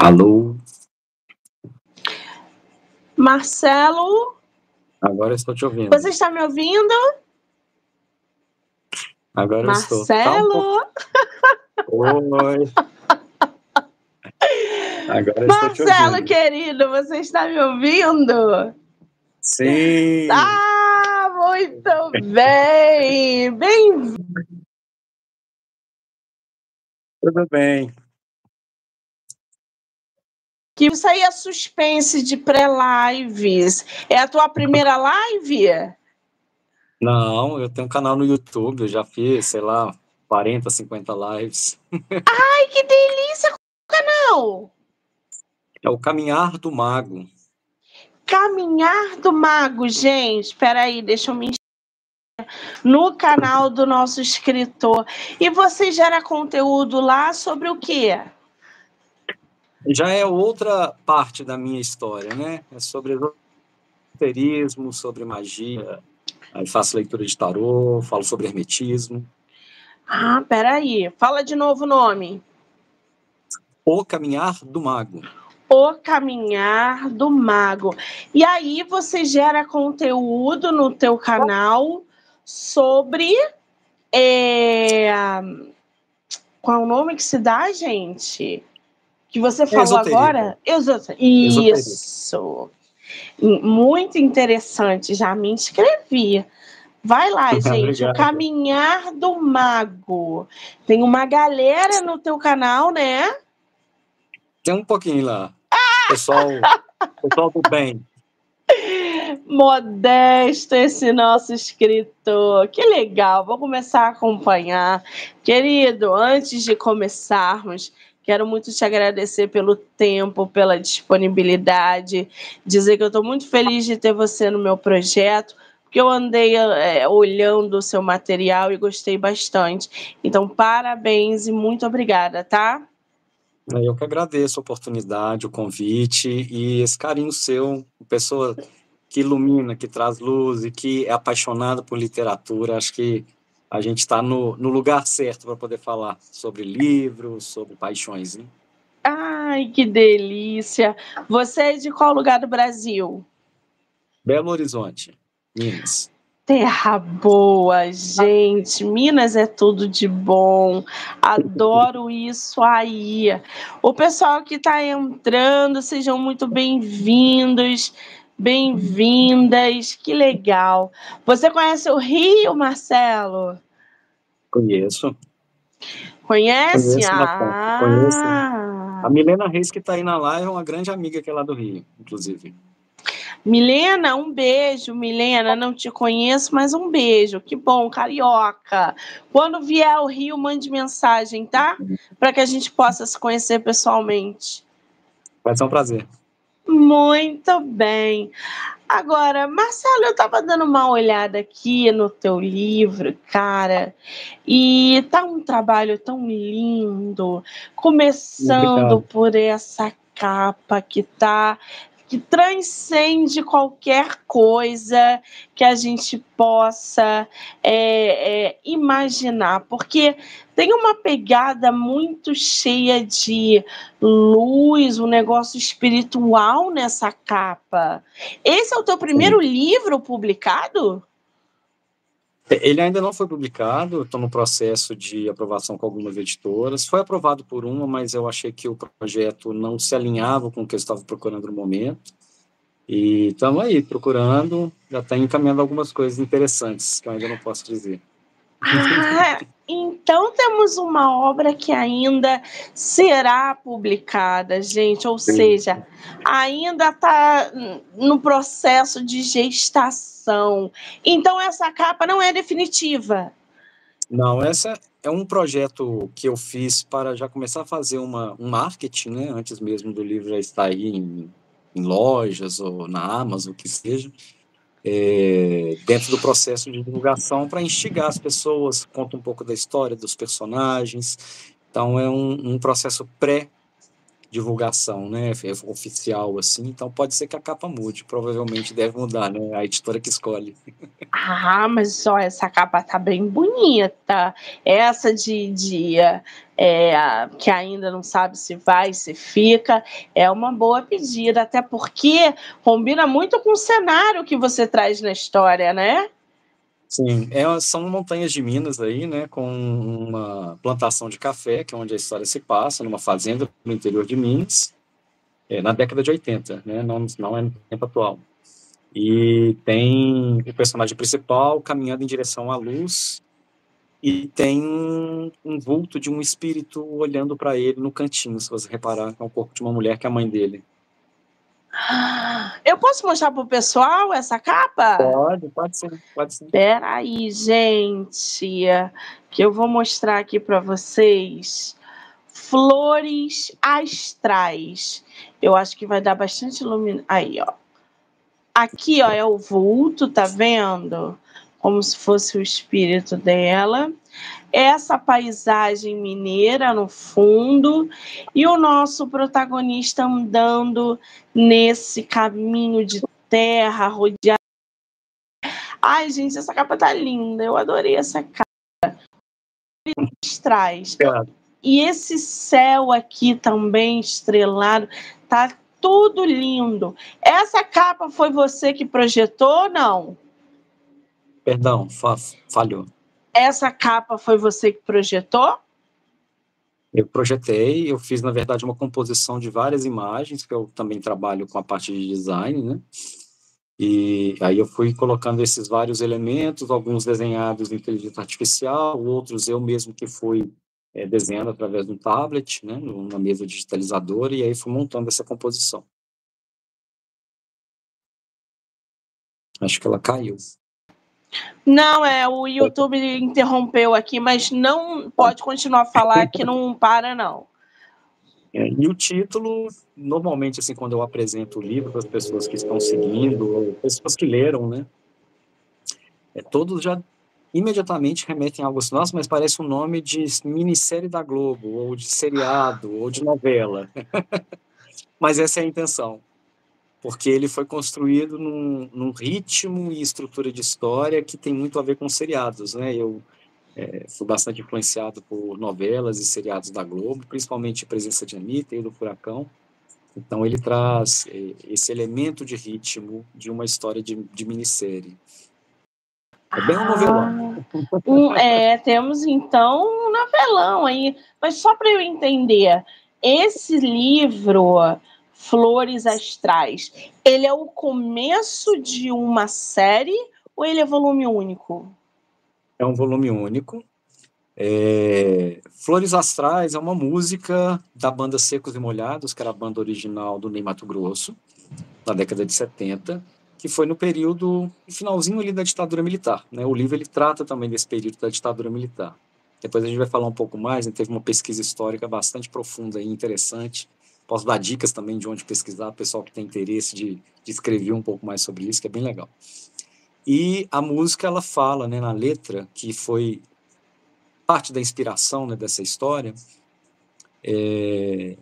Alô? Marcelo? Agora estou te ouvindo. Você está me ouvindo? Agora Marcelo? eu estou. Tá um pouco... Oi. Agora Marcelo, querido, você está me ouvindo? Sim. Ah, muito bem! Bem Tudo bem. Que isso aí é suspense de pré-lives. É a tua primeira live? Não, eu tenho um canal no YouTube, eu já fiz, sei lá, 40, 50 lives. Ai, que delícia! Qual canal? É o Caminhar do Mago. Caminhar do Mago, gente. Espera aí, deixa eu me no canal do nosso escritor. E você gera conteúdo lá sobre o quê? Já é outra parte da minha história, né? É sobre esoterismo, sobre magia. Aí faço leitura de tarô, falo sobre hermetismo. Ah, peraí. Fala de novo o nome. O Caminhar do Mago. O Caminhar do Mago. E aí você gera conteúdo no teu canal sobre é, qual é o nome que se dá, gente? Que você falou Esoterismo. agora? Esoterismo. Isso. Muito interessante. Já me inscrevi. Vai lá, gente. o Obrigado. Caminhar do Mago. Tem uma galera no teu canal, né? Tem um pouquinho lá. Pessoal, pessoal do bem. Modesto esse nosso escritor. Que legal, vou começar a acompanhar. Querido, antes de começarmos, quero muito te agradecer pelo tempo, pela disponibilidade, dizer que eu estou muito feliz de ter você no meu projeto, porque eu andei é, olhando o seu material e gostei bastante. Então, parabéns e muito obrigada, tá? Eu que agradeço a oportunidade, o convite e esse carinho seu, pessoa que ilumina, que traz luz e que é apaixonada por literatura. Acho que a gente está no, no lugar certo para poder falar sobre livros, sobre paixões. Hein? Ai, que delícia! Você é de qual lugar do Brasil? Belo Horizonte, Minas. Terra boa, gente. Minas é tudo de bom. Adoro isso aí. O pessoal que está entrando, sejam muito bem-vindos, bem-vindas. Que legal. Você conhece o Rio, Marcelo? Conheço. Conhece? Conheço bastante, conheço. Ah. A Milena Reis, que está aí na live, é uma grande amiga que é lá do Rio, inclusive. Milena, um beijo, Milena. Não te conheço, mas um beijo. Que bom, carioca. Quando vier ao Rio, mande mensagem, tá? Para que a gente possa se conhecer pessoalmente. Vai ser um prazer. Muito bem. Agora, Marcelo, eu estava dando uma olhada aqui no teu livro, cara, e tá um trabalho tão lindo, começando Obrigado. por essa capa que tá que transcende qualquer coisa que a gente possa é, é, imaginar, porque tem uma pegada muito cheia de luz, um negócio espiritual nessa capa. Esse é o teu primeiro livro publicado? Ele ainda não foi publicado, estou no processo de aprovação com algumas editoras. Foi aprovado por uma, mas eu achei que o projeto não se alinhava com o que eu estava procurando no momento. E estamos aí procurando, já está encaminhando algumas coisas interessantes, que eu ainda não posso dizer. Ah, então temos uma obra que ainda será publicada, gente, ou Sim. seja, ainda está no processo de gestação. Então essa capa não é definitiva. Não, essa é um projeto que eu fiz para já começar a fazer uma, um marketing, né? Antes mesmo do livro já estar aí em, em lojas ou na Amazon, o que seja. É, dentro do processo de divulgação para instigar as pessoas, conta um pouco da história dos personagens. Então é um, um processo pré divulgação, né, oficial assim, então pode ser que a capa mude, provavelmente deve mudar, né, a editora que escolhe. Ah, mas só essa capa tá bem bonita, essa de, de é, que ainda não sabe se vai, se fica, é uma boa pedida, até porque combina muito com o cenário que você traz na história, né? Sim, é, são montanhas de Minas aí, né, com uma plantação de café, que é onde a história se passa, numa fazenda no interior de Minas, é, na década de 80, né, não, não é no tempo atual. E tem o personagem principal caminhando em direção à luz e tem um, vulto de um espírito olhando para ele no cantinho, se você reparar, é o corpo de uma mulher que é a mãe dele. Eu posso mostrar pro pessoal essa capa? Pode, pode sim, pode sim. Peraí, gente, que eu vou mostrar aqui para vocês. Flores astrais. Eu acho que vai dar bastante iluminação. Aí, ó. Aqui, ó, é o vulto, tá vendo? Como se fosse o espírito dela essa paisagem mineira no fundo e o nosso protagonista andando nesse caminho de terra rodeado. Ai, gente, essa capa tá linda. Eu adorei essa capa. Traz. E esse céu aqui também estrelado, tá tudo lindo. Essa capa foi você que projetou ou não? Perdão, fa falhou. Essa capa foi você que projetou? Eu projetei, eu fiz, na verdade, uma composição de várias imagens, que eu também trabalho com a parte de design, né? E aí eu fui colocando esses vários elementos, alguns desenhados em inteligência artificial, outros eu mesmo que fui é, desenhando através de um tablet, né, numa mesa digitalizadora, e aí fui montando essa composição. Acho que ela caiu. Não, é, o YouTube interrompeu aqui, mas não pode continuar a falar que não para, não. É, e o título, normalmente, assim, quando eu apresento o livro para as pessoas que estão seguindo, pessoas que leram, né, é, todos já imediatamente remetem a algo assim, nossa, mas parece um nome de minissérie da Globo, ou de seriado, ou de novela. mas essa é a intenção porque ele foi construído num, num, ritmo e estrutura de história que tem muito a ver com seriados, né? Eu é, fui bastante influenciado por novelas e seriados da Globo, principalmente Presença de Anitta e do Furacão. Então ele traz é, esse elemento de ritmo de uma história de, de minissérie. É bem um novelão. Ah, um, é, temos então um novelão aí. Mas só para eu entender, esse livro Flores Astrais, ele é o começo de uma série ou ele é volume único? É um volume único. É... Flores Astrais é uma música da banda Secos e Molhados, que era a banda original do Ney Mato Grosso, na década de 70, que foi no período, finalzinho ali da ditadura militar. Né? O livro ele trata também desse período da ditadura militar. Depois a gente vai falar um pouco mais, né? teve uma pesquisa histórica bastante profunda e interessante Posso dar dicas também de onde pesquisar, pessoal que tem interesse de, de escrever um pouco mais sobre isso, que é bem legal. E a música, ela fala, né, na letra, que foi parte da inspiração né, dessa história, é,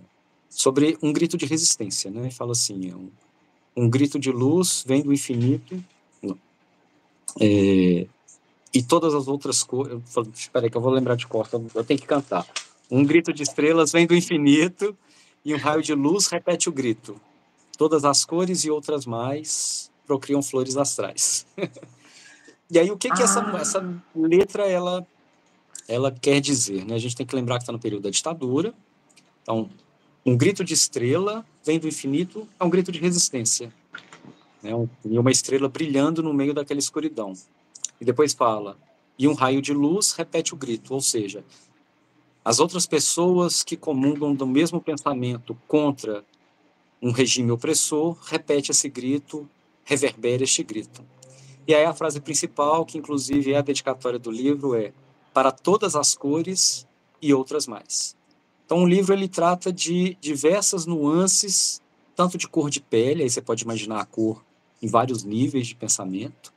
sobre um grito de resistência, né? Fala assim, é um, um grito de luz vem do infinito, é, e todas as outras coisas. Espera aí que eu vou lembrar de cor, eu tenho que cantar. Um grito de estrelas vem do infinito e um raio de luz repete o grito. Todas as cores e outras mais procriam flores astrais. e aí, o que, que essa, ah. essa letra ela, ela quer dizer? Né? A gente tem que lembrar que está no período da ditadura. Então, um grito de estrela vem do infinito, é um grito de resistência. Né? E uma estrela brilhando no meio daquela escuridão. E depois fala, e um raio de luz repete o grito, ou seja, as outras pessoas que comungam do mesmo pensamento contra um regime opressor, repete esse grito, reverbera este grito. E aí a frase principal, que inclusive é a dedicatória do livro, é para todas as cores e outras mais. Então o livro ele trata de diversas nuances, tanto de cor de pele, aí você pode imaginar a cor em vários níveis de pensamento.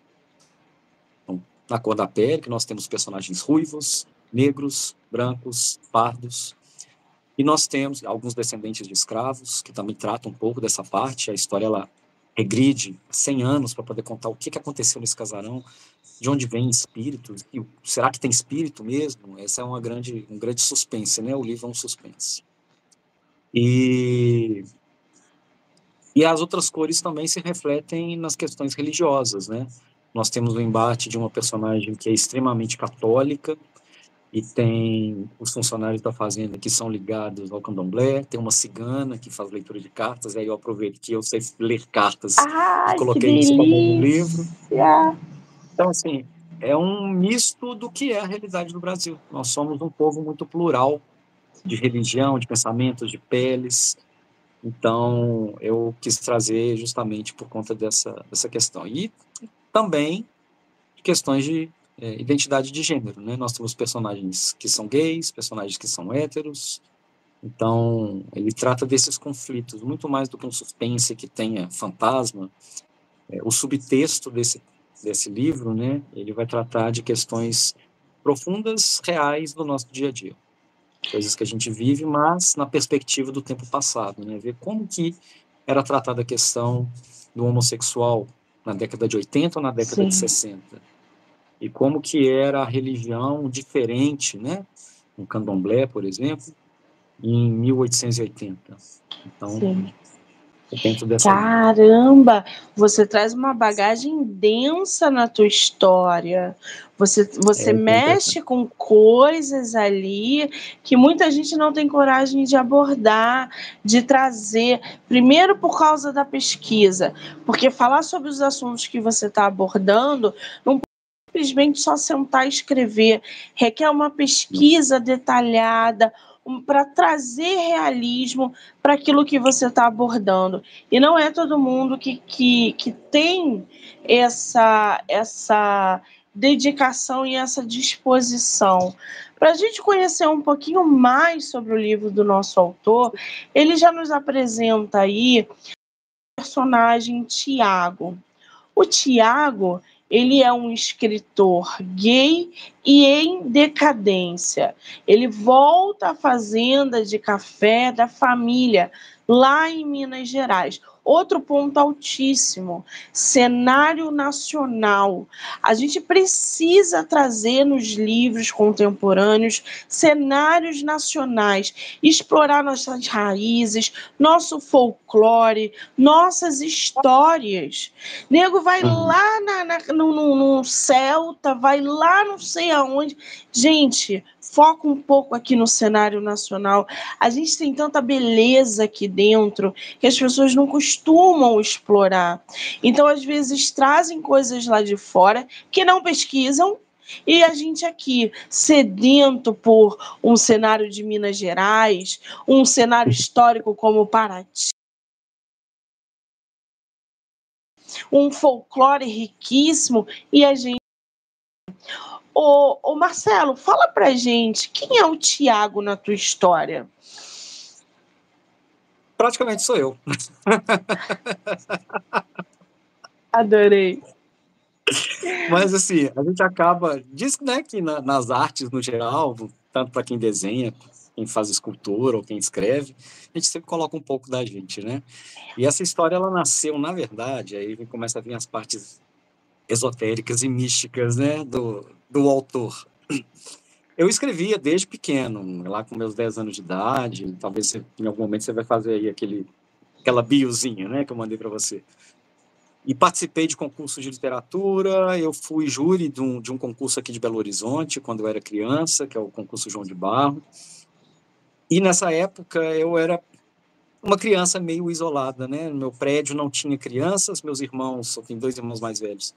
Então, na cor da pele, que nós temos personagens ruivos, negros, brancos, pardos. E nós temos alguns descendentes de escravos que também tratam um pouco dessa parte. A história ela regride 100 anos para poder contar o que, que aconteceu nesse casarão, de onde vem espíritos, e será que tem espírito mesmo? Essa é uma grande, um grande suspense, né? O livro é um suspense. E, e as outras cores também se refletem nas questões religiosas, né? Nós temos o embate de uma personagem que é extremamente católica, e tem os funcionários da fazenda que são ligados ao candomblé, tem uma cigana que faz leitura de cartas, aí eu aproveito que eu sei ler cartas ah, e coloquei isso como livro. Então, assim, é um misto do que é a realidade do Brasil. Nós somos um povo muito plural de religião, de pensamentos, de peles. Então, eu quis trazer justamente por conta dessa, dessa questão. E também questões de é, identidade de gênero, né? Nós temos personagens que são gays, personagens que são héteros, então ele trata desses conflitos muito mais do que um suspense que tenha fantasma. É, o subtexto desse desse livro, né? Ele vai tratar de questões profundas, reais do nosso dia a dia, coisas que a gente vive, mas na perspectiva do tempo passado, né? Ver como que era tratada a questão do homossexual na década de 80 ou na década Sim. de 60 e como que era a religião diferente, né? No candomblé, por exemplo, em 1880. Então, Sim. dentro dessa... Caramba! Você traz uma bagagem densa na tua história. Você, você é, mexe com coisas ali que muita gente não tem coragem de abordar, de trazer. Primeiro, por causa da pesquisa, porque falar sobre os assuntos que você está abordando não simplesmente só sentar e escrever, requer uma pesquisa detalhada um, para trazer realismo para aquilo que você está abordando. E não é todo mundo que, que, que tem essa, essa dedicação e essa disposição. Para a gente conhecer um pouquinho mais sobre o livro do nosso autor, ele já nos apresenta aí o personagem Tiago. O Tiago, ele é um escritor gay e em decadência. Ele volta à fazenda de café da família lá em Minas Gerais. Outro ponto altíssimo: cenário nacional. A gente precisa trazer nos livros contemporâneos cenários nacionais, explorar nossas raízes, nosso folclore, nossas histórias. Nego vai uhum. lá na, na, no, no, no Celta, vai lá não sei aonde. Gente, foca um pouco aqui no cenário nacional. A gente tem tanta beleza aqui dentro que as pessoas não costumam explorar. Então, às vezes, trazem coisas lá de fora que não pesquisam. E a gente aqui, sedento por um cenário de Minas Gerais, um cenário histórico como Paraty, um folclore riquíssimo, e a gente Ô, ô Marcelo, fala pra gente, quem é o Tiago na tua história? Praticamente sou eu. Adorei. Mas assim, a gente acaba, diz né, que na, nas artes no geral, tanto para quem desenha, quem faz escultura ou quem escreve, a gente sempre coloca um pouco da gente, né? E essa história ela nasceu, na verdade, aí começa a vir as partes esotéricas e místicas, né, do, do autor. Eu escrevia desde pequeno, lá com meus 10 anos de idade, talvez você, em algum momento você vai fazer aí aquele, aquela biozinha, né, que eu mandei para você. E participei de concursos de literatura, eu fui júri de um, de um concurso aqui de Belo Horizonte, quando eu era criança, que é o concurso João de Barro. E nessa época eu era uma criança meio isolada, né? No meu prédio não tinha crianças, meus irmãos, eu tenho dois irmãos mais velhos,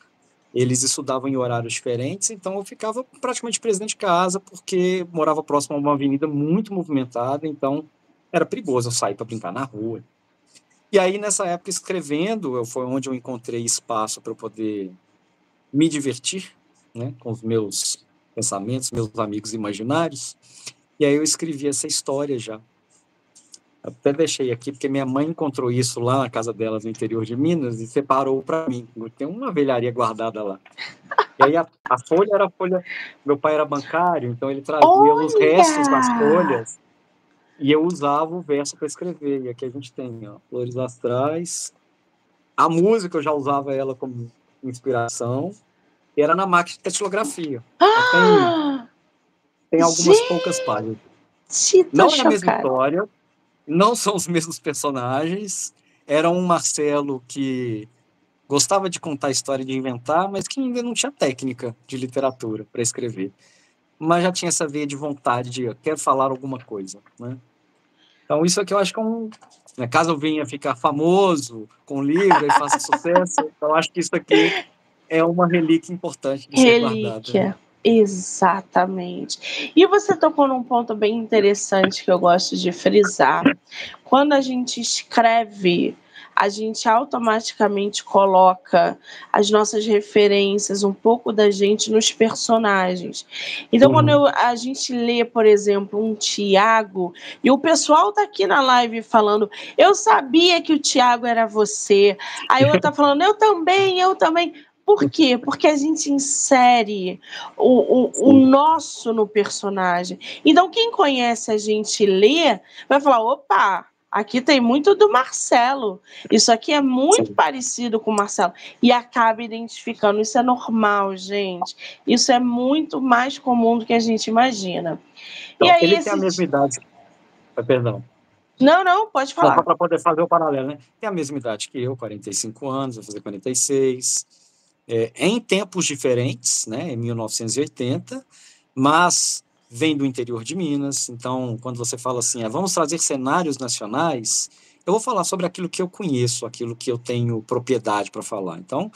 eles estudavam em horários diferentes, então eu ficava praticamente preso de casa, porque morava próximo a uma avenida muito movimentada, então era perigoso eu sair para brincar na rua. E aí, nessa época, escrevendo, foi onde eu encontrei espaço para eu poder me divertir né, com os meus pensamentos, meus amigos imaginários. E aí eu escrevi essa história já até deixei aqui, porque minha mãe encontrou isso lá na casa dela, no interior de Minas, e separou para mim. Tem uma velharia guardada lá. E aí a, a, folha era a folha. Meu pai era bancário, então ele trazia Olha! os restos das folhas E eu usava o verso para escrever. E aqui a gente tem ó, Flores Astrais. A música eu já usava ela como inspiração. E era na máquina de datilografia. Ah! Tem, tem algumas gente, poucas páginas. Não é a mesma história, não são os mesmos personagens. Era um Marcelo que gostava de contar história, de inventar, mas que ainda não tinha técnica de literatura para escrever. Mas já tinha essa veia de vontade de quero falar alguma coisa, né? Então isso aqui eu acho que é um, né, caso eu venha ficar famoso com o livro e faça sucesso, então acho que isso aqui é uma relíquia importante de relíquia. ser guardada. Né? Exatamente. E você tocou num ponto bem interessante que eu gosto de frisar. Quando a gente escreve a gente automaticamente coloca as nossas referências, um pouco da gente nos personagens. Então, uhum. quando eu, a gente lê, por exemplo, um Tiago, e o pessoal tá aqui na live falando, eu sabia que o Tiago era você. Aí eu tá falando, eu também, eu também. Por quê? Porque a gente insere o, o, o, nosso no personagem. Então, quem conhece a gente lê, vai falar: opa, Aqui tem muito do Marcelo. Isso aqui é muito Sim. parecido com o Marcelo. E acaba identificando. Isso é normal, gente. Isso é muito mais comum do que a gente imagina. Então, e aí, ele esse... tem a mesma idade. Ah, perdão. Não, não, pode falar. Para poder fazer o paralelo, né? Tem a mesma idade que eu, 45 anos, vou fazer 46. É, em tempos diferentes, né? Em 1980, mas vem do interior de Minas. Então, quando você fala assim, ah, vamos trazer cenários nacionais, eu vou falar sobre aquilo que eu conheço, aquilo que eu tenho propriedade para falar. Então,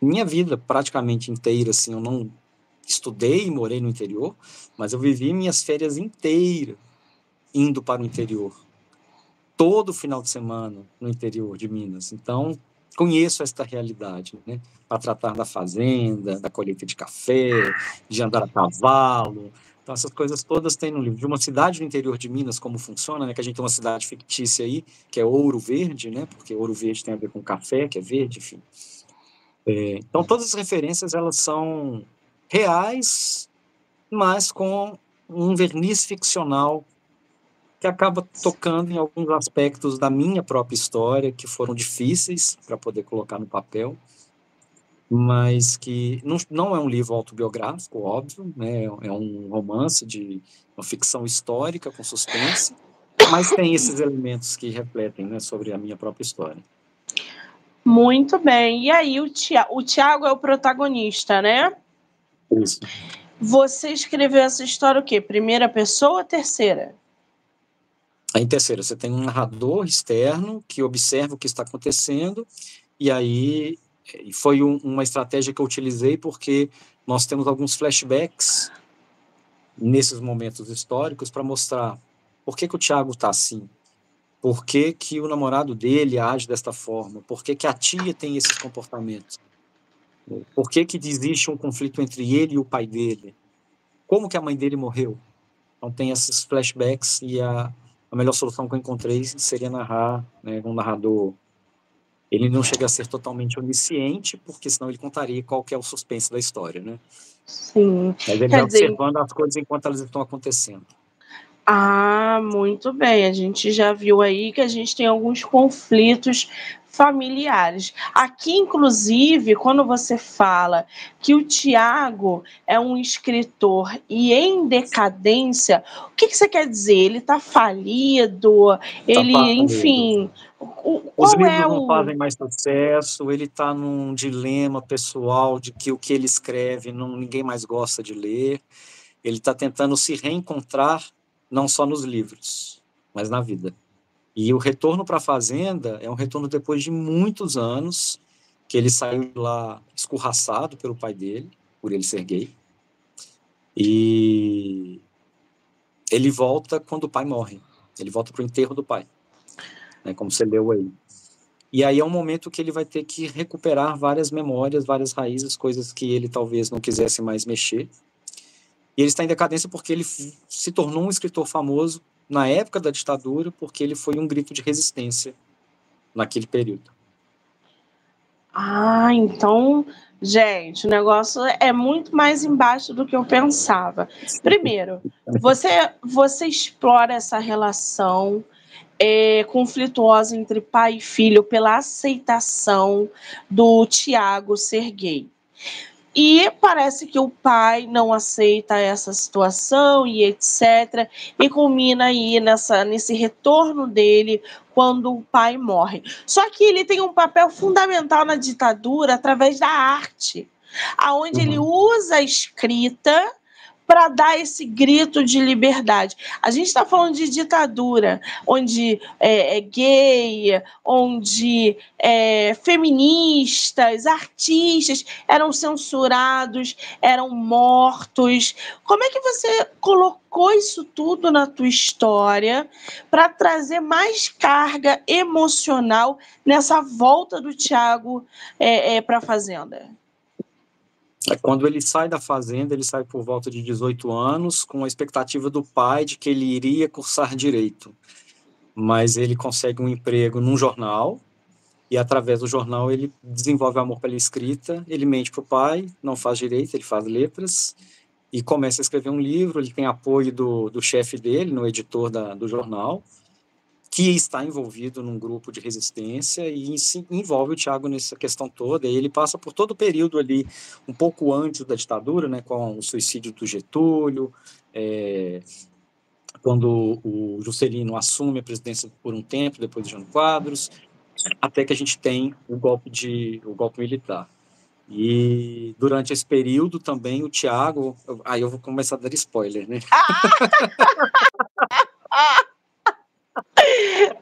minha vida praticamente inteira, assim, eu não estudei e morei no interior, mas eu vivi minhas férias inteiras indo para o interior. Todo final de semana no interior de Minas. Então, conheço esta realidade, né? Para tratar da fazenda, da colheita de café, de andar a cavalo. Então, essas coisas todas tem no livro. De uma cidade no interior de Minas, como funciona, né? Que a gente tem uma cidade fictícia aí, que é Ouro Verde, né? Porque Ouro Verde tem a ver com café, que é verde, enfim. É, então, todas as referências, elas são reais, mas com um verniz ficcional que acaba tocando em alguns aspectos da minha própria história que foram difíceis para poder colocar no papel, mas que não, não é um livro autobiográfico, óbvio, né? É um romance de uma ficção histórica com suspense, mas tem esses elementos que refletem, né, sobre a minha própria história. Muito bem. E aí o Tiago, o Tiago é o protagonista, né? Isso. Você escreveu essa história o quê? Primeira pessoa ou terceira? Em terceira, você tem um narrador externo que observa o que está acontecendo, e aí foi um, uma estratégia que eu utilizei porque nós temos alguns flashbacks nesses momentos históricos para mostrar por que, que o Tiago está assim, por que, que o namorado dele age desta forma, por que, que a tia tem esses comportamentos, por que, que existe um conflito entre ele e o pai dele, como que a mãe dele morreu. Então tem esses flashbacks e a, a melhor solução que eu encontrei seria narrar, né, um narrador. Ele não chega a ser totalmente onisciente, porque senão ele contaria qual é o suspense da história, né? Sim. Mas ele vai dizer... observando as coisas enquanto elas estão acontecendo. Ah, muito bem. A gente já viu aí que a gente tem alguns conflitos familiares. Aqui, inclusive, quando você fala que o Tiago é um escritor e em decadência, o que, que você quer dizer? Ele está falido? Tá ele, falido. enfim. O, Os livros é não fazem mais sucesso, ele está num dilema pessoal de que o que ele escreve não, ninguém mais gosta de ler. Ele está tentando se reencontrar, não só nos livros, mas na vida. E o retorno para a fazenda é um retorno depois de muitos anos que ele saiu lá escorraçado pelo pai dele, por ele ser gay. E ele volta quando o pai morre. Ele volta para o enterro do pai, né, como você leu aí. E aí é um momento que ele vai ter que recuperar várias memórias, várias raízes, coisas que ele talvez não quisesse mais mexer. E ele está em decadência porque ele se tornou um escritor famoso na época da ditadura, porque ele foi um grito de resistência naquele período. Ah, então, gente, o negócio é muito mais embaixo do que eu pensava. Primeiro, você, você explora essa relação é, conflituosa entre pai e filho pela aceitação do Tiago ser gay. E parece que o pai não aceita essa situação e etc. E culmina aí nessa, nesse retorno dele quando o pai morre. Só que ele tem um papel fundamental na ditadura através da arte, aonde uhum. ele usa a escrita para dar esse grito de liberdade. A gente está falando de ditadura, onde é, é gay, onde é, feministas, artistas eram censurados, eram mortos. Como é que você colocou isso tudo na tua história para trazer mais carga emocional nessa volta do Tiago é, é para a Fazenda? É, quando ele sai da fazenda, ele sai por volta de 18 anos, com a expectativa do pai de que ele iria cursar direito. Mas ele consegue um emprego num jornal, e através do jornal ele desenvolve amor pela escrita. Ele mente para o pai, não faz direito, ele faz letras, e começa a escrever um livro. Ele tem apoio do, do chefe dele, no editor da, do jornal que está envolvido num grupo de resistência e envolve o Tiago nessa questão toda. E ele passa por todo o período ali, um pouco antes da ditadura, né, com o suicídio do Getúlio, é, quando o Juscelino assume a presidência por um tempo, depois de Jânio Quadros, até que a gente tem o golpe, de, o golpe militar. E durante esse período também o Tiago. Aí eu vou começar a dar spoiler, né?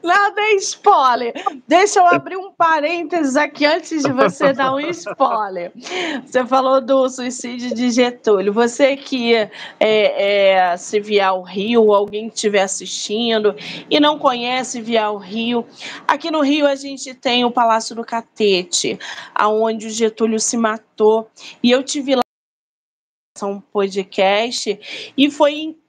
Não tem spoiler. Deixa eu abrir um parênteses aqui antes de você dar um spoiler. Você falou do suicídio de Getúlio. Você que é, é, se vier ao Rio, alguém que estiver assistindo e não conhece vier ao Rio, aqui no Rio a gente tem o Palácio do Catete, aonde o Getúlio se matou. E eu tive lá um podcast e foi incrível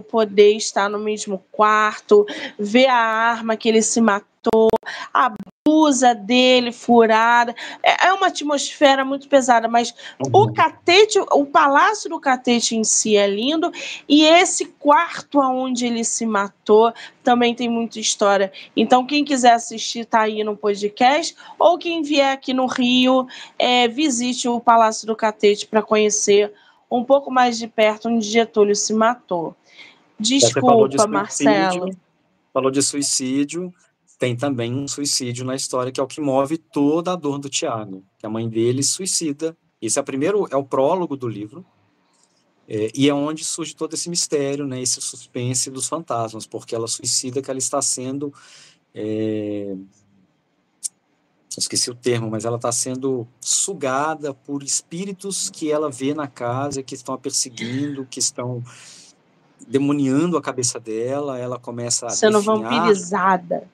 poder estar no mesmo quarto, ver a arma que ele se matou, a blusa dele furada. É, é uma atmosfera muito pesada, mas uhum. o catete, o palácio do catete em si é lindo e esse quarto aonde ele se matou também tem muita história. Então quem quiser assistir tá aí no podcast ou quem vier aqui no Rio, é, visite o Palácio do Catete para conhecer um pouco mais de perto onde Getúlio se matou. Desculpa, de Marcelo. Falou de suicídio, tem também um suicídio na história que é o que move toda a dor do Tiago, que a mãe dele suicida. Esse é o primeiro, é o prólogo do livro, é, e é onde surge todo esse mistério, né, esse suspense dos fantasmas, porque ela suicida que ela está sendo é, esqueci o termo, mas ela está sendo sugada por espíritos que ela vê na casa, que estão a perseguindo, que estão demoniando a cabeça dela, ela começa a sendo vampirizada.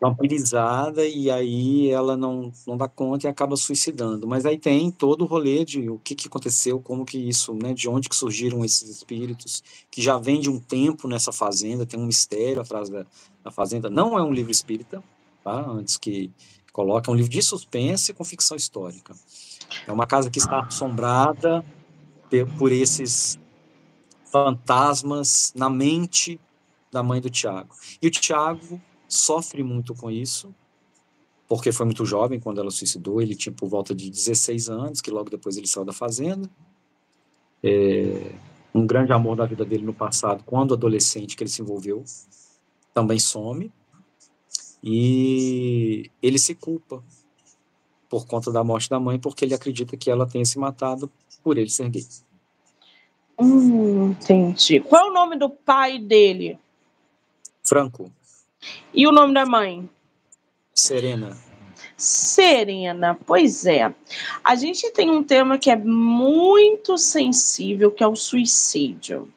Vampirizada, e aí ela não, não dá conta e acaba suicidando. Mas aí tem todo o rolê de o que, que aconteceu, como que isso, né, de onde que surgiram esses espíritos, que já vem de um tempo nessa fazenda, tem um mistério atrás da, da fazenda. Não é um livro espírita, tá? Antes que Coloca um livro de suspense com ficção histórica. É uma casa que está assombrada por esses fantasmas na mente da mãe do Tiago. E o Tiago sofre muito com isso, porque foi muito jovem quando ela suicidou. Ele tinha por volta de 16 anos, que logo depois ele saiu da fazenda. É, um grande amor da vida dele no passado, quando adolescente que ele se envolveu, também some. E ele se culpa por conta da morte da mãe, porque ele acredita que ela tenha se matado por ele ser gay. Hum, entendi. Qual é o nome do pai dele? Franco. E o nome da mãe? Serena. Serena, pois é. A gente tem um tema que é muito sensível, que é o suicídio.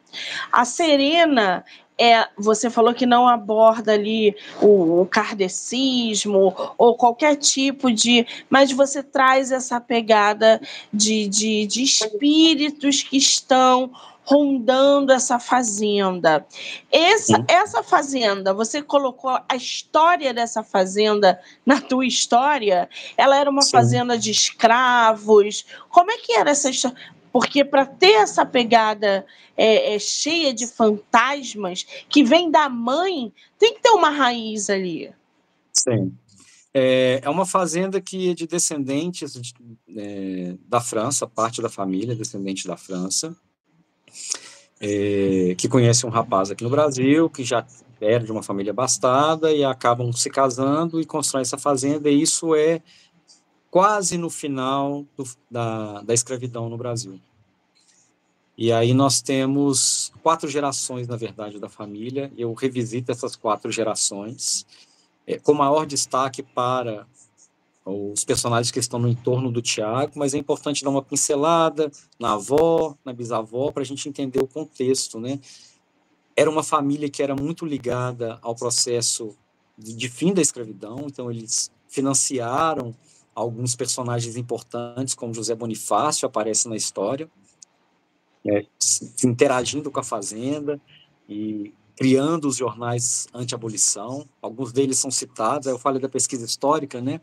A Serena, é, você falou que não aborda ali o, o kardecismo ou qualquer tipo de. Mas você traz essa pegada de, de, de espíritos que estão rondando essa fazenda. Essa, essa fazenda, você colocou a história dessa fazenda na tua história? Ela era uma Sim. fazenda de escravos? Como é que era essa história? Porque para ter essa pegada é, é, cheia de fantasmas que vem da mãe, tem que ter uma raiz ali. Sim. É, é uma fazenda que é de descendentes de, é, da França, parte da família descendente da França, é, que conhece um rapaz aqui no Brasil, que já era de uma família abastada e acabam se casando e constroem essa fazenda, e isso é quase no final do, da, da escravidão no Brasil. E aí nós temos quatro gerações, na verdade, da família. Eu revisito essas quatro gerações, é, com maior destaque para os personagens que estão no entorno do Tiago, mas é importante dar uma pincelada na avó, na bisavó, para a gente entender o contexto, né? Era uma família que era muito ligada ao processo de, de fim da escravidão, então eles financiaram alguns personagens importantes, como José Bonifácio aparece na história, é, interagindo com a fazenda e criando os jornais anti-abolição. Alguns deles são citados, eu falei da pesquisa histórica, né?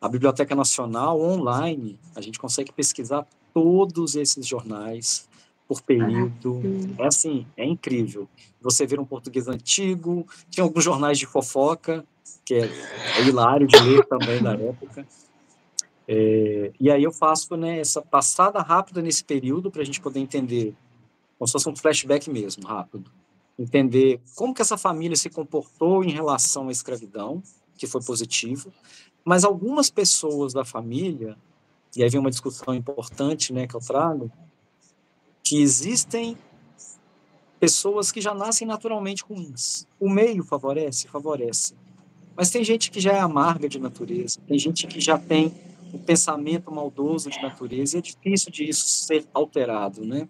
A Biblioteca Nacional, online, a gente consegue pesquisar todos esses jornais por período. É assim, é incrível. Você vê um português antigo, tinha alguns jornais de fofoca, que é, é hilário de ler também na época. É, e aí eu faço né, essa passada rápida nesse período para a gente poder entender, como se fosse um flashback mesmo, rápido. Entender como que essa família se comportou em relação à escravidão, que foi positivo, mas algumas pessoas da família, e aí vem uma discussão importante né, que eu trago, que existem pessoas que já nascem naturalmente ruins. O meio favorece? Favorece. Mas tem gente que já é amarga de natureza, tem gente que já tem um pensamento maldoso de natureza, e é difícil de isso ser alterado, né?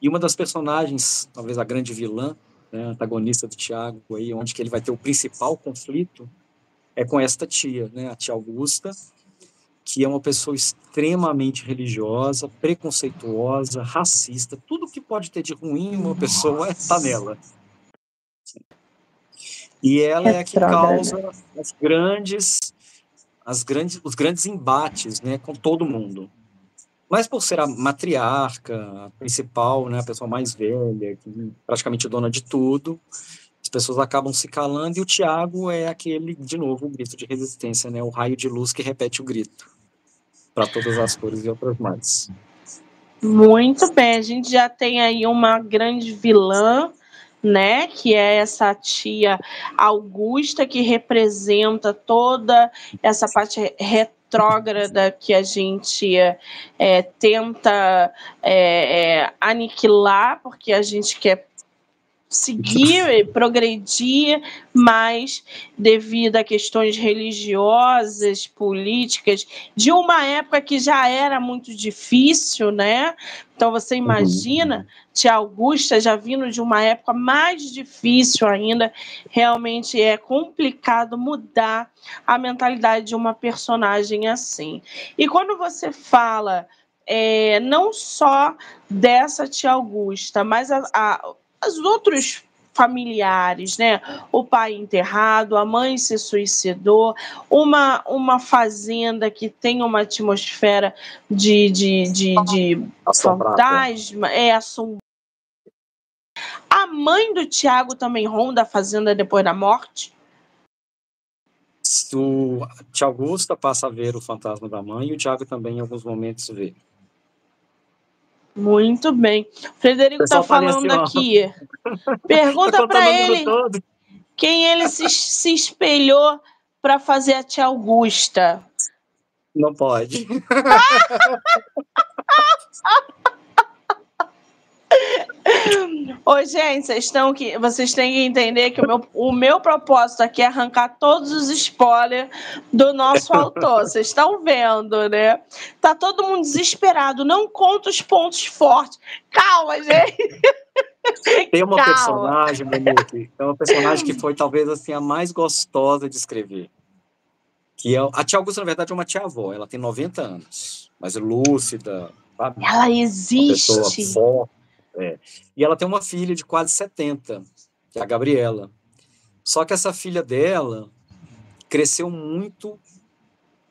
E uma das personagens, talvez a grande vilã, né, antagonista do Tiago, aí, onde que ele vai ter o principal conflito, é com esta tia, né, a tia Augusta, que é uma pessoa extremamente religiosa, preconceituosa, racista, tudo que pode ter de ruim uma pessoa está nela. E ela é a que causa as grandes as grandes, os grandes embates né, com todo mundo. Mas por ser a matriarca, a principal, né, a pessoa mais velha, praticamente dona de tudo, as pessoas acabam se calando e o Tiago é aquele, de novo, o grito de resistência, né, o raio de luz que repete o grito para todas as cores e outras mais. Muito bem, a gente já tem aí uma grande vilã né? Que é essa tia Augusta que representa toda essa parte retrógrada que a gente é, tenta é, é, aniquilar, porque a gente quer seguir e progredir, mas devido a questões religiosas, políticas, de uma época que já era muito difícil, né? Então você uhum. imagina, tia Augusta já vindo de uma época mais difícil ainda, realmente é complicado mudar a mentalidade de uma personagem assim. E quando você fala é, não só dessa tia Augusta, mas a, a os outros familiares, né? O pai enterrado, a mãe se suicidou, uma, uma fazenda que tem uma atmosfera de, de, de, de fantasma, é assombro. A mãe do Tiago também ronda a fazenda depois da morte? O Tia Augusta passa a ver o fantasma da mãe e o Tiago também em alguns momentos vê. Muito bem. O Frederico está falando aqui. Pergunta tá para ele todo. quem ele se, se espelhou para fazer a tia Augusta. Não pode. Ô, gente, vocês, estão que, vocês têm que entender que o meu, o meu propósito aqui é arrancar todos os spoilers do nosso autor. Vocês estão vendo, né? Tá todo mundo desesperado. Não conta os pontos fortes. Calma, gente. Tem uma Calma. personagem, Monique, é uma personagem que foi talvez assim a mais gostosa de escrever. Que é, a tia Augusta, na verdade, é uma tia-avó. Ela tem 90 anos, mas é lúcida. Sabe? Ela existe. Uma pessoa forte É. E ela tem uma filha de quase 70, que é a Gabriela. Só que essa filha dela cresceu muito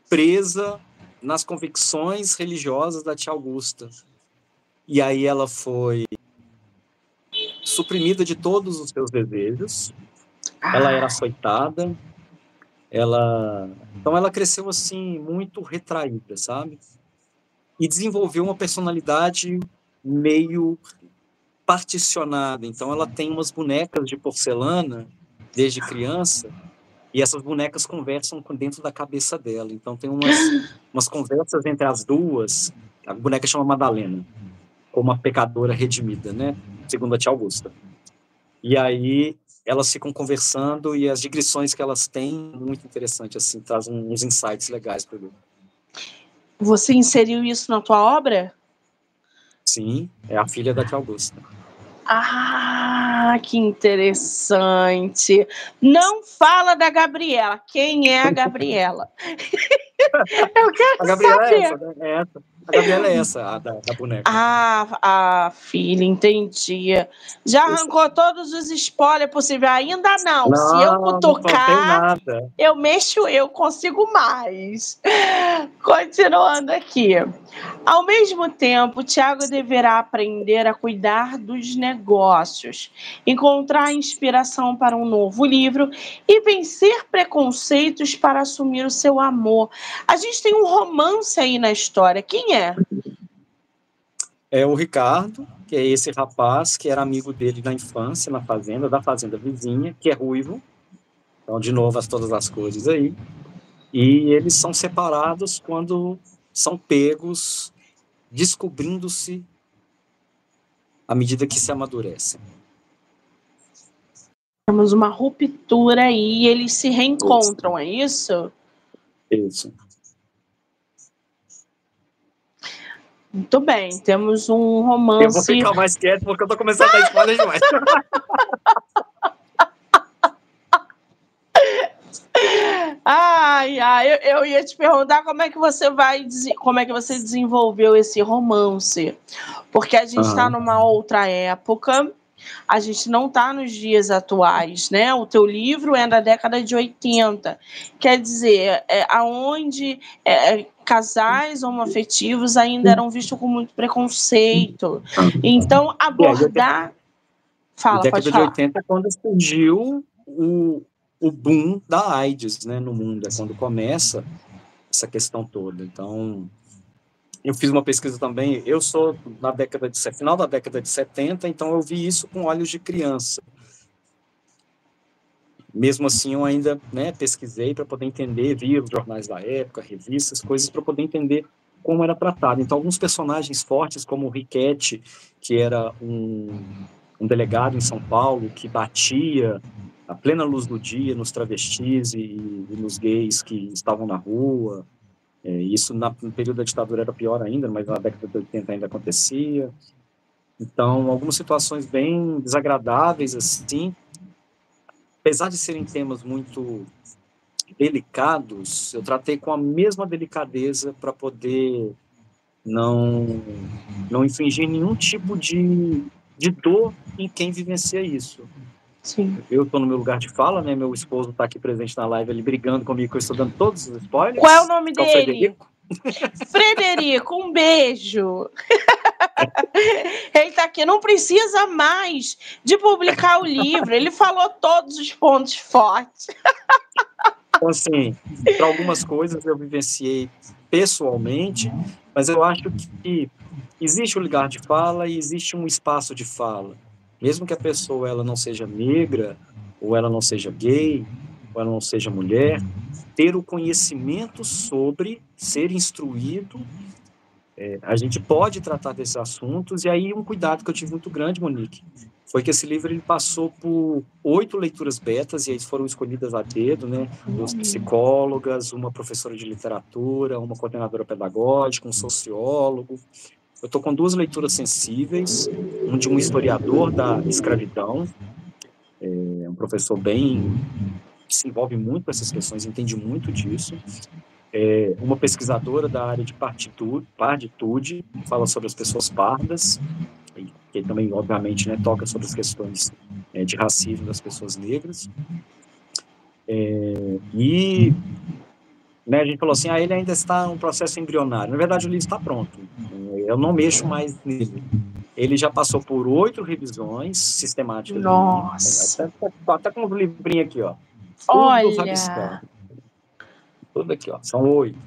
presa nas convicções religiosas da tia Augusta. E aí ela foi suprimida de todos os seus desejos. Ela era açoitada. Ela, então ela cresceu assim muito retraída, sabe? E desenvolveu uma personalidade meio particionada. Então ela tem umas bonecas de porcelana desde criança e essas bonecas conversam dentro da cabeça dela. Então tem umas, umas conversas entre as duas. A boneca chama Madalena, como uma pecadora redimida, né? Segundo a tia Augusta. E aí elas ficam conversando e as digressões que elas têm, muito interessante, assim, traz uns insights legais para mim. Você inseriu isso na tua obra? Sim, é a filha da tia Augusta. Ah, que interessante. Não fala da Gabriela. Quem é a Gabriela? Eu quero a Gabriela saber. É essa, né? é essa. A Gabriela é essa, a da, da boneca. Ah, a filha, entendi. Já arrancou todos os spoilers possíveis? Ainda não. não Se eu cutucar, eu mexo, eu consigo mais. Continuando aqui. Ao mesmo tempo, Tiago deverá aprender a cuidar dos negócios, encontrar inspiração para um novo livro e vencer preconceitos para assumir o seu amor. A gente tem um romance aí na história. Quem é? É o Ricardo, que é esse rapaz que era amigo dele na infância, na fazenda, da fazenda vizinha, que é ruivo. Então, de novo, as, todas as cores aí. E eles são separados quando são pegos descobrindo-se à medida que se amadurecem. Temos uma ruptura aí e eles se reencontram, isso. é isso? Isso. Muito bem, temos um romance. Eu vou ficar mais quieto porque eu tô começando a dar spoiler demais. Ai, ai, eu, eu, ia te perguntar como é que você vai, como é que você desenvolveu esse romance, porque a gente está uhum. numa outra época, a gente não está nos dias atuais, né? O teu livro é da década de 80, quer dizer, é, aonde é, casais homoafetivos ainda eram vistos com muito preconceito, então abordar, fala, pode falar. década de 80 é quando surgiu o o boom da AIDS né, no mundo, é quando começa essa questão toda. Então, eu fiz uma pesquisa também, eu sou na década de final da década de 70, então eu vi isso com olhos de criança. Mesmo assim, eu ainda né, pesquisei para poder entender, vi os jornais da época, revistas, coisas para poder entender como era tratado. Então, alguns personagens fortes, como o Riquete, que era um, um delegado em São Paulo, que batia a plena luz do dia nos travestis e, e nos gays que estavam na rua. É, isso na, no período da ditadura era pior ainda, mas na década de 80 ainda acontecia. Então, algumas situações bem desagradáveis, assim, apesar de serem temas muito delicados, eu tratei com a mesma delicadeza para poder não não infringir nenhum tipo de, de dor em quem vivencia isso. Sim. Eu estou no meu lugar de fala, né? Meu esposo está aqui presente na live, ele brigando comigo, que eu estou dando todos os spoilers. Qual é o nome dele? Frederico. Frederico, um beijo. ele está aqui, não precisa mais de publicar o livro. Ele falou todos os pontos fortes. então, assim, para algumas coisas eu vivenciei pessoalmente, mas eu acho que existe o lugar de fala e existe um espaço de fala mesmo que a pessoa ela não seja negra, ou ela não seja gay, ou ela não seja mulher, ter o conhecimento sobre, ser instruído, é, a gente pode tratar desses assuntos, e aí um cuidado que eu tive muito grande, Monique, foi que esse livro ele passou por oito leituras betas, e aí foram escolhidas a dedo, né, duas psicólogas, uma professora de literatura, uma coordenadora pedagógica, um sociólogo, eu estou com duas leituras sensíveis, um de um historiador da escravidão, é um professor bem que se envolve muito com essas questões, entende muito disso. É uma pesquisadora da área de partitude, parditude, fala sobre as pessoas pardas, que também, obviamente, né, toca sobre as questões é, de racismo das pessoas negras. É, e né, a gente falou assim, ah, ele ainda está em um processo embrionário. Na verdade, o livro está pronto. Eu não mexo mais nele. Ele já passou por oito revisões sistemáticas. Nossa! Até, até com o livrinho aqui, ó. Olha! Tudo aqui, ó. São oito.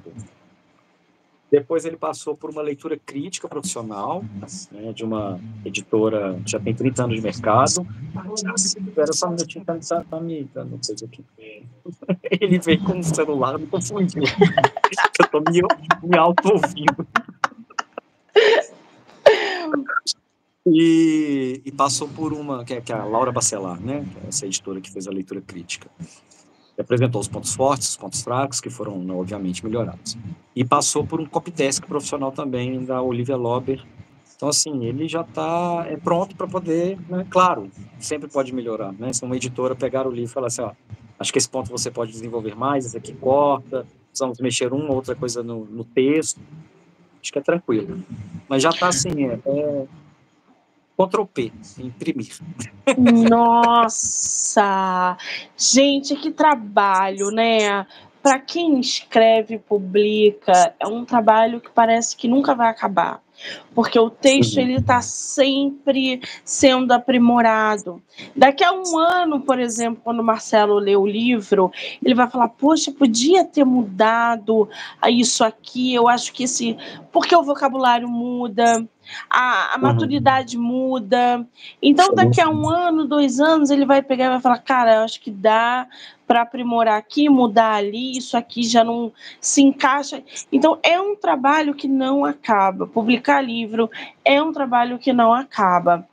Depois ele passou por uma leitura crítica profissional, né, de uma editora que já tem 30 anos de mercado. Espera só um minutinho, tá, tá, tá me dando coisa aqui. Ele veio com o celular, me confundiu. Eu tô me, me auto-ouvindo. E, e, passou por uma, que é, que é a Laura Bacelar, né, é essa editora que fez a leitura crítica apresentou os pontos fortes, os pontos fracos, que foram, obviamente, melhorados. E passou por um copy desk profissional também da Olivia Lober. Então, assim, ele já está é, pronto para poder, né, claro, sempre pode melhorar. Né? Se uma editora pegar o livro e falar assim, ó, acho que esse ponto você pode desenvolver mais, esse aqui corta, precisamos mexer uma ou outra coisa no, no texto, acho que é tranquilo. Mas já está assim, é, é Ctrl P, imprimir. Nossa! Gente, que trabalho, né? Para quem escreve, publica, é um trabalho que parece que nunca vai acabar porque o texto ele está sempre sendo aprimorado. Daqui a um ano, por exemplo, quando o Marcelo lê o livro, ele vai falar: poxa, podia ter mudado isso aqui. Eu acho que esse, porque o vocabulário muda. A, a uhum. maturidade muda. Então, daqui a um ano, dois anos, ele vai pegar e vai falar: Cara, eu acho que dá para aprimorar aqui, mudar ali, isso aqui já não se encaixa. Então, é um trabalho que não acaba. Publicar livro é um trabalho que não acaba.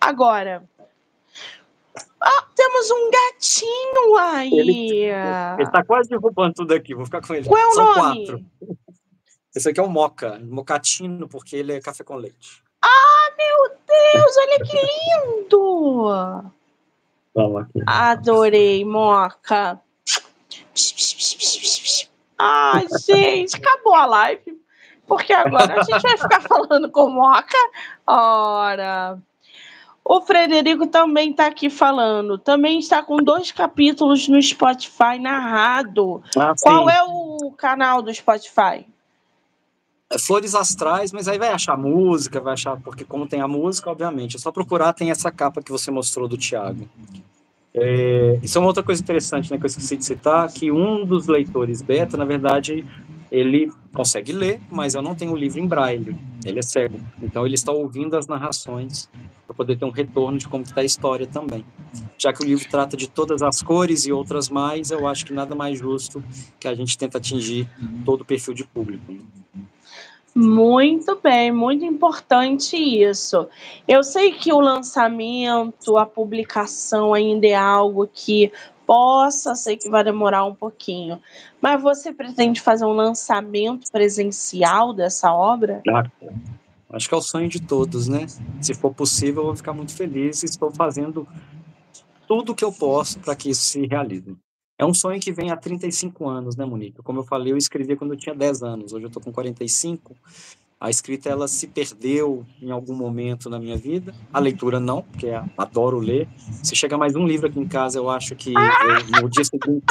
Agora, ah, temos um gatinho aí. Ele, está quase derrubando tudo aqui, vou ficar com ele. Qual é o São nome? quatro. Esse aqui é o Moca, mocatino, porque ele é café com leite. Ah, meu Deus, olha que lindo! Adorei, Moca. Ai, gente, acabou a live. Porque agora a gente vai ficar falando com Moca. Ora. O Frederico também está aqui falando. Também está com dois capítulos no Spotify narrado. Ah, Qual é o canal do Spotify? É Flores Astrais, mas aí vai achar música, vai achar, porque como tem a música, obviamente, é só procurar, tem essa capa que você mostrou do Tiago. É, isso é uma outra coisa interessante, né, que eu esqueci de citar, que um dos leitores beta, na verdade, ele consegue ler, mas eu não tenho o livro em braille, ele é cego, então ele está ouvindo as narrações para poder ter um retorno de como está a história também. Já que o livro trata de todas as cores e outras mais, eu acho que nada mais justo que a gente tenta atingir todo o perfil de público. Muito bem, muito importante isso. Eu sei que o lançamento, a publicação ainda é algo que possa ser que vai demorar um pouquinho, mas você pretende fazer um lançamento presencial dessa obra? Claro. Acho que é o sonho de todos, né? Se for possível, eu vou ficar muito feliz e estou fazendo tudo o que eu posso para que isso se realize. É um sonho que vem há 35 anos, né, Monique? Como eu falei, eu escrevi quando eu tinha 10 anos, hoje eu estou com 45. A escrita ela se perdeu em algum momento na minha vida. A leitura não, porque adoro ler. Se chegar mais um livro aqui em casa, eu acho que eu, no dia seguinte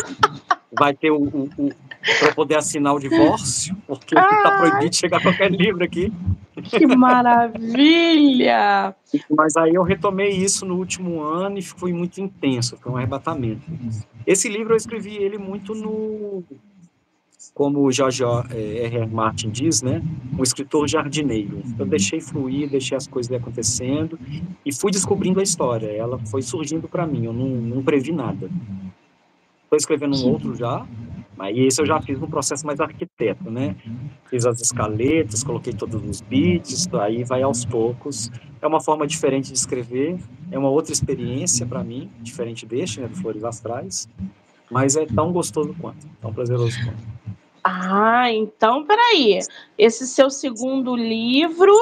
vai ter o, o, o para poder assinar o divórcio, porque está proibido chegar qualquer livro aqui. Que maravilha! Mas aí eu retomei isso no último ano e foi muito intenso, foi um arrebatamento. Esse livro eu escrevi ele muito no como o George é, R. R. Martin diz, né, um escritor jardineiro. Eu deixei fluir, deixei as coisas acontecendo e fui descobrindo a história. Ela foi surgindo para mim, eu não, não previ nada. Estou escrevendo um outro já, mas esse eu já fiz no processo mais arquiteto, né? Fiz as escaletas, coloquei todos os bits, aí vai aos poucos. É uma forma diferente de escrever, é uma outra experiência para mim, diferente deste, né, do Flores Astrais, mas é tão gostoso quanto, tão prazeroso quanto. Ah, então peraí. Esse seu segundo livro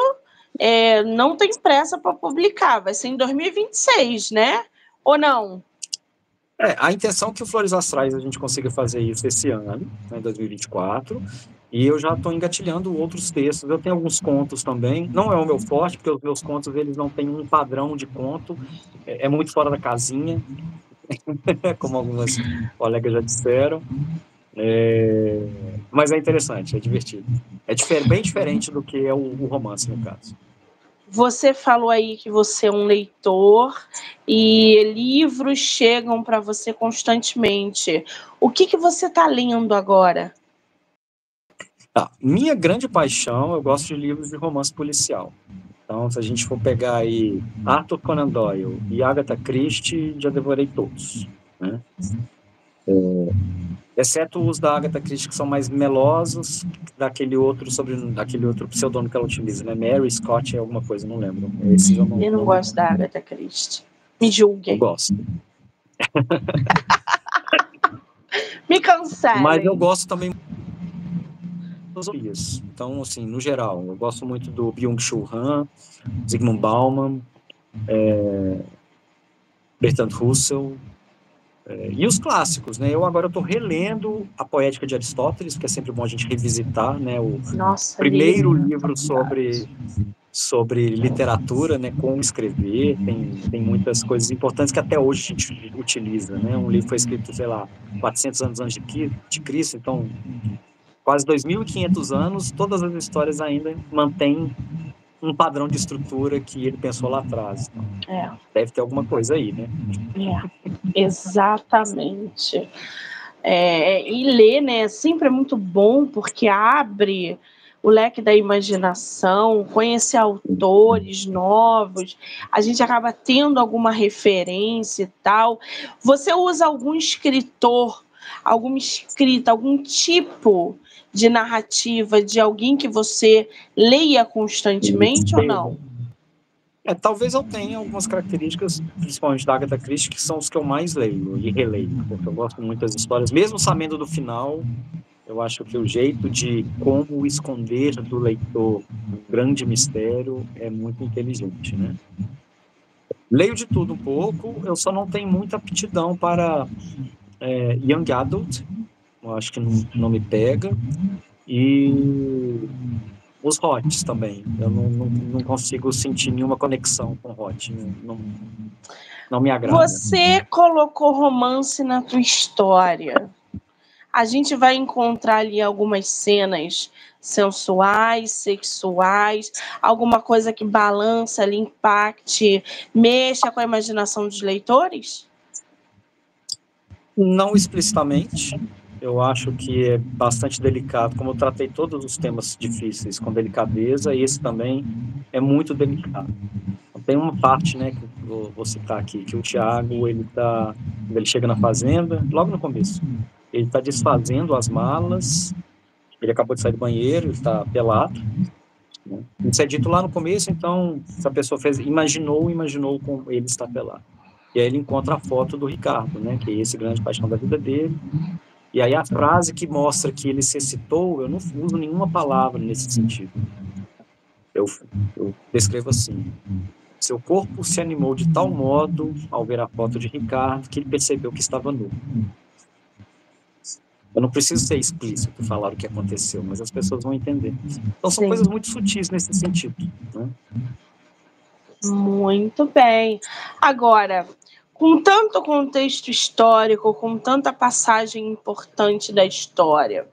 é, não tem pressa para publicar, vai ser em 2026, né? Ou não? É, a intenção é que o Flores Astrais a gente consiga fazer isso esse ano, né, 2024. E eu já estou engatilhando outros textos. Eu tenho alguns contos também. Não é o meu forte, porque os meus contos eles não têm um padrão de conto. É, é muito fora da casinha, como algumas colegas já disseram. É... Mas é interessante, é divertido. É difer bem diferente do que é o, o romance, no caso. Você falou aí que você é um leitor e livros chegam para você constantemente. O que, que você está lendo agora? Tá. Minha grande paixão, eu gosto de livros de romance policial. Então, se a gente for pegar aí Arthur Conan Doyle e Agatha Christie, já devorei todos. Né? É, exceto os da Agatha Christie que são mais melosos, daquele outro sobre daquele outro pseudônimo que ela utiliza, né? Mary Scott é alguma coisa, não lembro. Esse eu não, eu não, não gosto da Agatha Christie. Me julguem. Eu gosto. Me cansei. Mas eu gosto também então, assim, no geral, eu gosto muito do Byung-Chul Han, Zygmunt Bauman, é, Bertrand Russell, é, e os clássicos, né? Eu agora estou relendo a Poética de Aristóteles, que é sempre bom a gente revisitar, né? O Nossa, primeiro livro sobre sobre literatura, né? Como escrever, tem, tem muitas coisas importantes que até hoje a gente utiliza, né? Um livro foi escrito, sei lá, 400 anos antes de, de Cristo, então quase 2.500 anos, todas as histórias ainda mantêm um padrão de estrutura que ele pensou lá atrás. É. Deve ter alguma coisa aí, né? É, exatamente. É, e ler, né, sempre é muito bom porque abre o leque da imaginação, conhecer autores novos, a gente acaba tendo alguma referência e tal. Você usa algum escritor, alguma escrita, algum tipo de narrativa de alguém que você leia constantemente ou não? É, talvez eu tenha algumas características, principalmente da Agatha Christie, que são os que eu mais leio e releio, porque eu gosto muito das histórias, mesmo sabendo do final, eu acho que o jeito de como esconder do leitor um grande mistério é muito inteligente, né? Leio de tudo um pouco, eu só não tenho muita aptidão para é, young adult, eu acho que não, não me pega. E os hots também. Eu não, não, não, consigo sentir nenhuma conexão com hot. Não, não, me agrada. Você colocou romance na tua história. A gente vai encontrar ali algumas cenas sensuais, sexuais, alguma coisa que balança ali, impacte, mexa com a imaginação dos leitores? Não explicitamente, eu acho que é bastante delicado, como eu tratei todos os temas difíceis com delicadeza, e esse também é muito delicado. Tem uma parte, né, que eu vou citar aqui, que o Tiago, ele tá, ele chega na fazenda, logo no começo, ele está desfazendo as malas, ele acabou de sair do banheiro, está pelado, né? Isso é dito lá no começo, então, se a pessoa fez, imaginou, imaginou como ele está pelado. E aí ele encontra a foto do Ricardo, né, que é esse grande paixão da vida dele, e aí a frase que mostra que ele se excitou, eu não uso nenhuma palavra nesse sentido. Eu, eu descrevo assim: seu corpo se animou de tal modo ao ver a foto de Ricardo que ele percebeu que estava nu. Eu não preciso ser explícito falar o que aconteceu, mas as pessoas vão entender. Então são Sim. coisas muito sutis nesse sentido. Né? Muito bem. Agora, com tanto contexto histórico, com tanta passagem importante da história,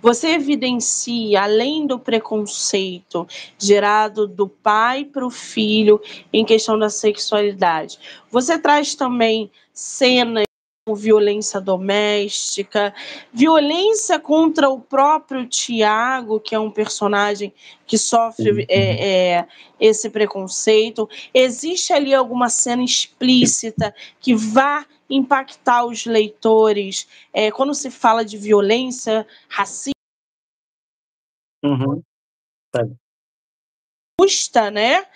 você evidencia, além do preconceito gerado do pai para o filho em questão da sexualidade, você traz também cenas violência doméstica, violência contra o próprio Tiago, que é um personagem que sofre é, é, esse preconceito. Existe ali alguma cena explícita que vá impactar os leitores é, quando se fala de violência racista? Uhum. Justa, né?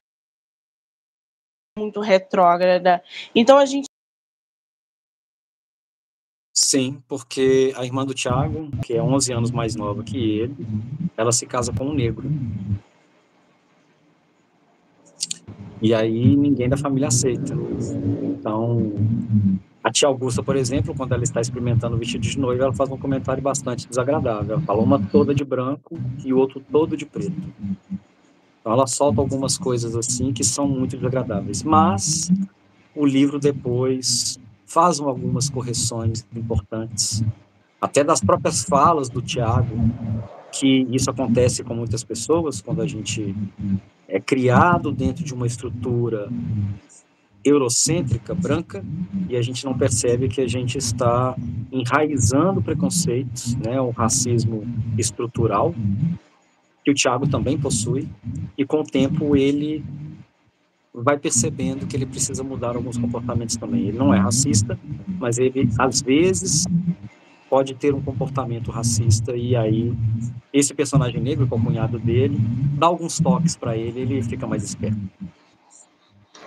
Muito retrógrada. Então a gente Sim, porque a irmã do Tiago, que é 11 anos mais nova que ele, ela se casa com um negro. E aí ninguém da família aceita. Então, A tia Augusta, por exemplo, quando ela está experimentando o vestido de noiva, ela faz um comentário bastante desagradável. Ela fala uma toda de branco e o outro todo de preto. Então ela solta algumas coisas assim que são muito desagradáveis. Mas o livro depois faz algumas correções importantes, até das próprias falas do Tiago, que isso acontece com muitas pessoas quando a gente é criado dentro de uma estrutura eurocêntrica, branca, e a gente não percebe que a gente está enraizando preconceitos, né, o racismo estrutural, que o Tiago também possui, e com o tempo ele vai percebendo que ele precisa mudar alguns comportamentos também. Ele não é racista, mas ele, às vezes, pode ter um comportamento racista, e aí esse personagem negro, que é o cunhado dele, dá alguns toques para ele, ele fica mais esperto.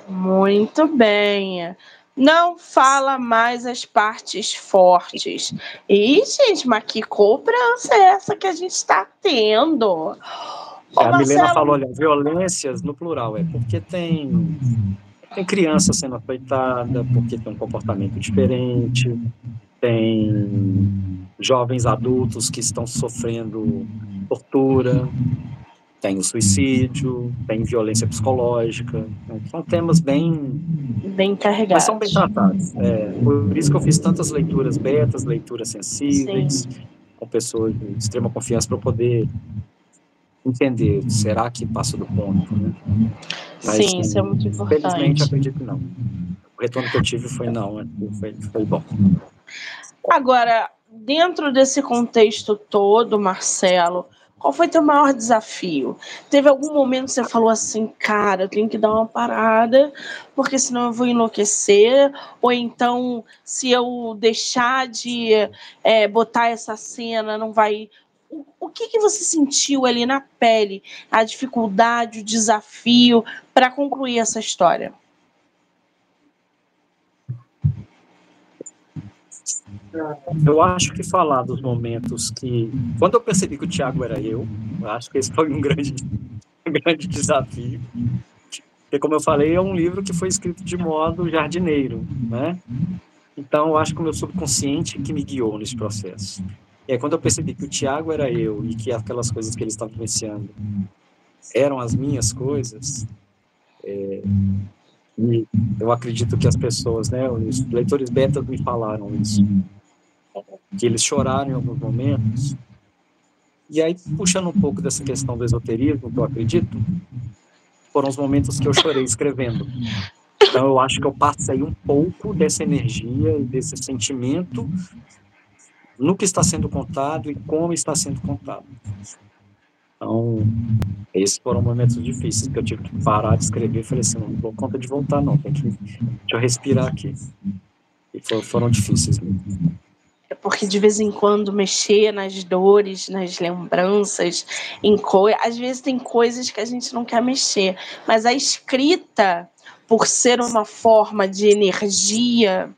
Muito bem. Não fala mais as partes fortes. E, gente, mas que cobrança é essa que a gente está tendo? A Marcelo... Milena falou, olha, violências no plural, é porque tem, tem criança sendo afetada, porque tem um comportamento diferente, tem jovens adultos que estão sofrendo tortura, tem o suicídio, tem violência psicológica. Né? São temas bem. Bem carregados. Mas são bem tratados. É, por isso que eu fiz tantas leituras betas, leituras sensíveis, Sim. com pessoas de extrema confiança para poder entender. Será que passa do ponto? Né? Mas, Sim, isso é muito importante. Felizmente, acredito que não. O retorno que eu tive foi não, né? foi, foi bom. Agora, dentro desse contexto todo, Marcelo qual foi teu maior desafio? Teve algum momento que você falou assim, cara, eu tenho que dar uma parada, porque senão eu vou enlouquecer? Ou então, se eu deixar de é, botar essa cena, não vai. O, que, que você sentiu ali na pele? A dificuldade, o desafio para concluir essa história? Eu acho que falar dos momentos que. Quando eu percebi que o Thiago era eu, eu acho que esse foi um grande, um grande desafio. Porque, como eu falei, é um livro que foi escrito de modo jardineiro, né? Então, eu acho que o meu subconsciente que me guiou nesse processo. E aí, quando eu percebi que o Tiago era eu e que aquelas coisas que ele estava vivenciando eram as minhas coisas, é, e eu acredito que as pessoas, né, os leitores beta me falaram isso que eles choraram em alguns momentos. E aí, puxando um pouco dessa questão do esoterismo, que eu acredito, foram os momentos que eu chorei escrevendo. Então, eu acho que eu passei um pouco dessa energia e desse sentimento no que está sendo contado e como está sendo contado. Então, esses foram momentos difíceis que eu tive que parar de escrever. Falei assim: não dou conta de voltar, não, tem que deixa eu respirar aqui. E foram, foram difíceis mesmo. É porque de vez em quando mexer nas dores, nas lembranças, em coisas. Às vezes tem coisas que a gente não quer mexer, mas a escrita, por ser uma forma de energia,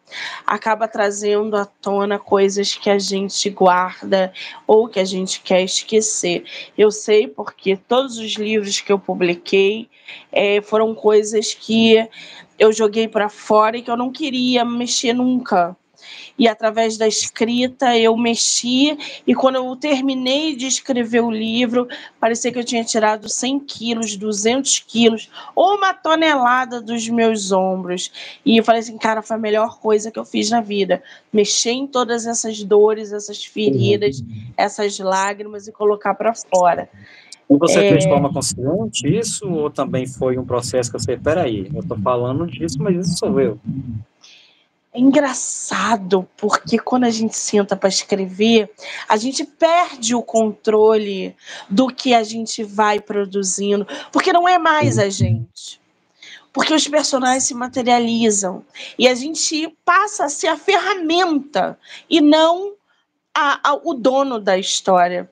acaba trazendo à tona coisas que a gente guarda ou que a gente quer esquecer. Eu sei porque todos os livros que eu publiquei é, foram coisas que eu joguei para fora e que eu não queria mexer nunca e através da escrita eu mexi e quando eu terminei de escrever o livro, parecia que eu tinha tirado 100 quilos, 200 quilos ou uma tonelada dos meus ombros. E eu falei assim, cara, foi a melhor coisa que eu fiz na vida. Mexer em todas essas dores, essas feridas, uhum. essas lágrimas e colocar para fora. E você é... fez de forma consciente isso ou também foi um processo que você, peraí, eu estou falando disso, mas isso sou eu? É engraçado porque quando a gente senta para escrever, a gente perde o controle do que a gente vai produzindo, porque não é mais a gente. Porque os personagens se materializam e a gente passa a ser a ferramenta e não a, a, o dono da história.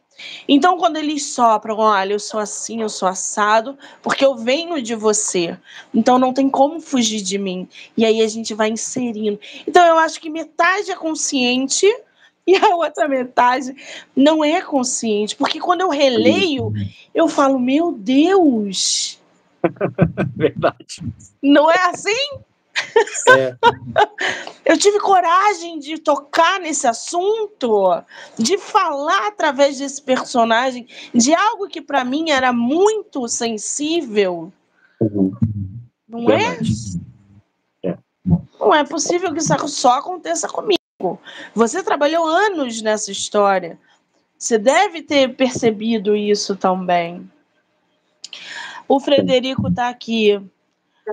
Então, quando eles sopram, olha, eu sou assim, eu sou assado, porque eu venho de você. Então, não tem como fugir de mim. E aí a gente vai inserindo. Então, eu acho que metade é consciente e a outra metade não é consciente. Porque quando eu releio, eu falo, meu Deus. Verdade. Não é assim? É. Eu tive coragem de tocar nesse assunto, de falar através desse personagem, de algo que para mim era muito sensível. Uhum. Não é? é? Não é possível que isso só aconteça comigo. Você trabalhou anos nessa história. Você deve ter percebido isso também. O Frederico está aqui.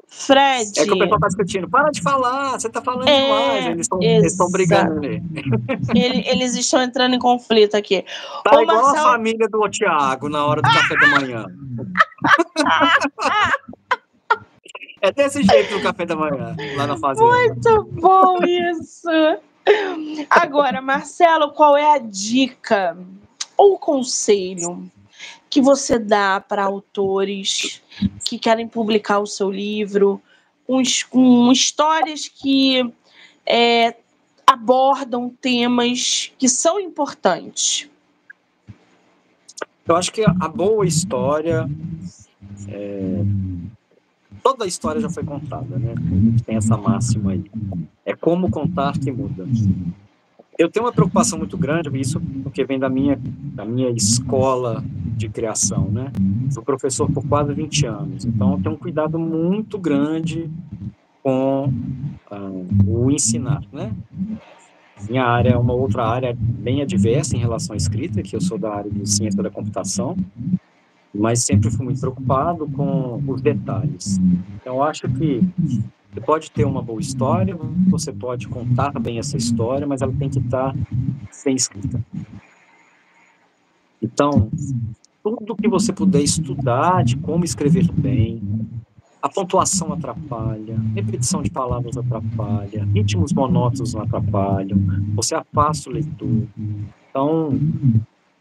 Fred. É que o pessoal está discutindo. Para de falar, você está falando é, demais. Eles estão brigando ali. Ele, eles estão entrando em conflito aqui. Tá Ô, igual Marcelo... a família do Tiago na hora do café da manhã. é desse jeito no café da manhã, lá na fazenda. Muito bom isso. Agora, Marcelo, qual é a dica ou conselho que você dá para autores que querem publicar o seu livro, com, com histórias que é, abordam temas que são importantes? Eu acho que a boa história. É... Toda a história já foi contada, né? A gente tem essa máxima aí. É como contar que muda eu tenho uma preocupação muito grande, isso porque vem da minha, da minha escola de criação, né? Sou professor por quase 20 anos, então eu tenho um cuidado muito grande com uh, o ensinar, né? Minha área é uma outra área bem adversa em relação à escrita, que eu sou da área de ciência da computação, mas sempre fui muito preocupado com os detalhes. Então, eu acho que você pode ter uma boa história, você pode contar bem essa história, mas ela tem que estar bem escrita. Então, tudo que você puder estudar de como escrever bem, a pontuação atrapalha, repetição de palavras atrapalha, ritmos monótonos não atrapalham, você afasta o leitor. Então,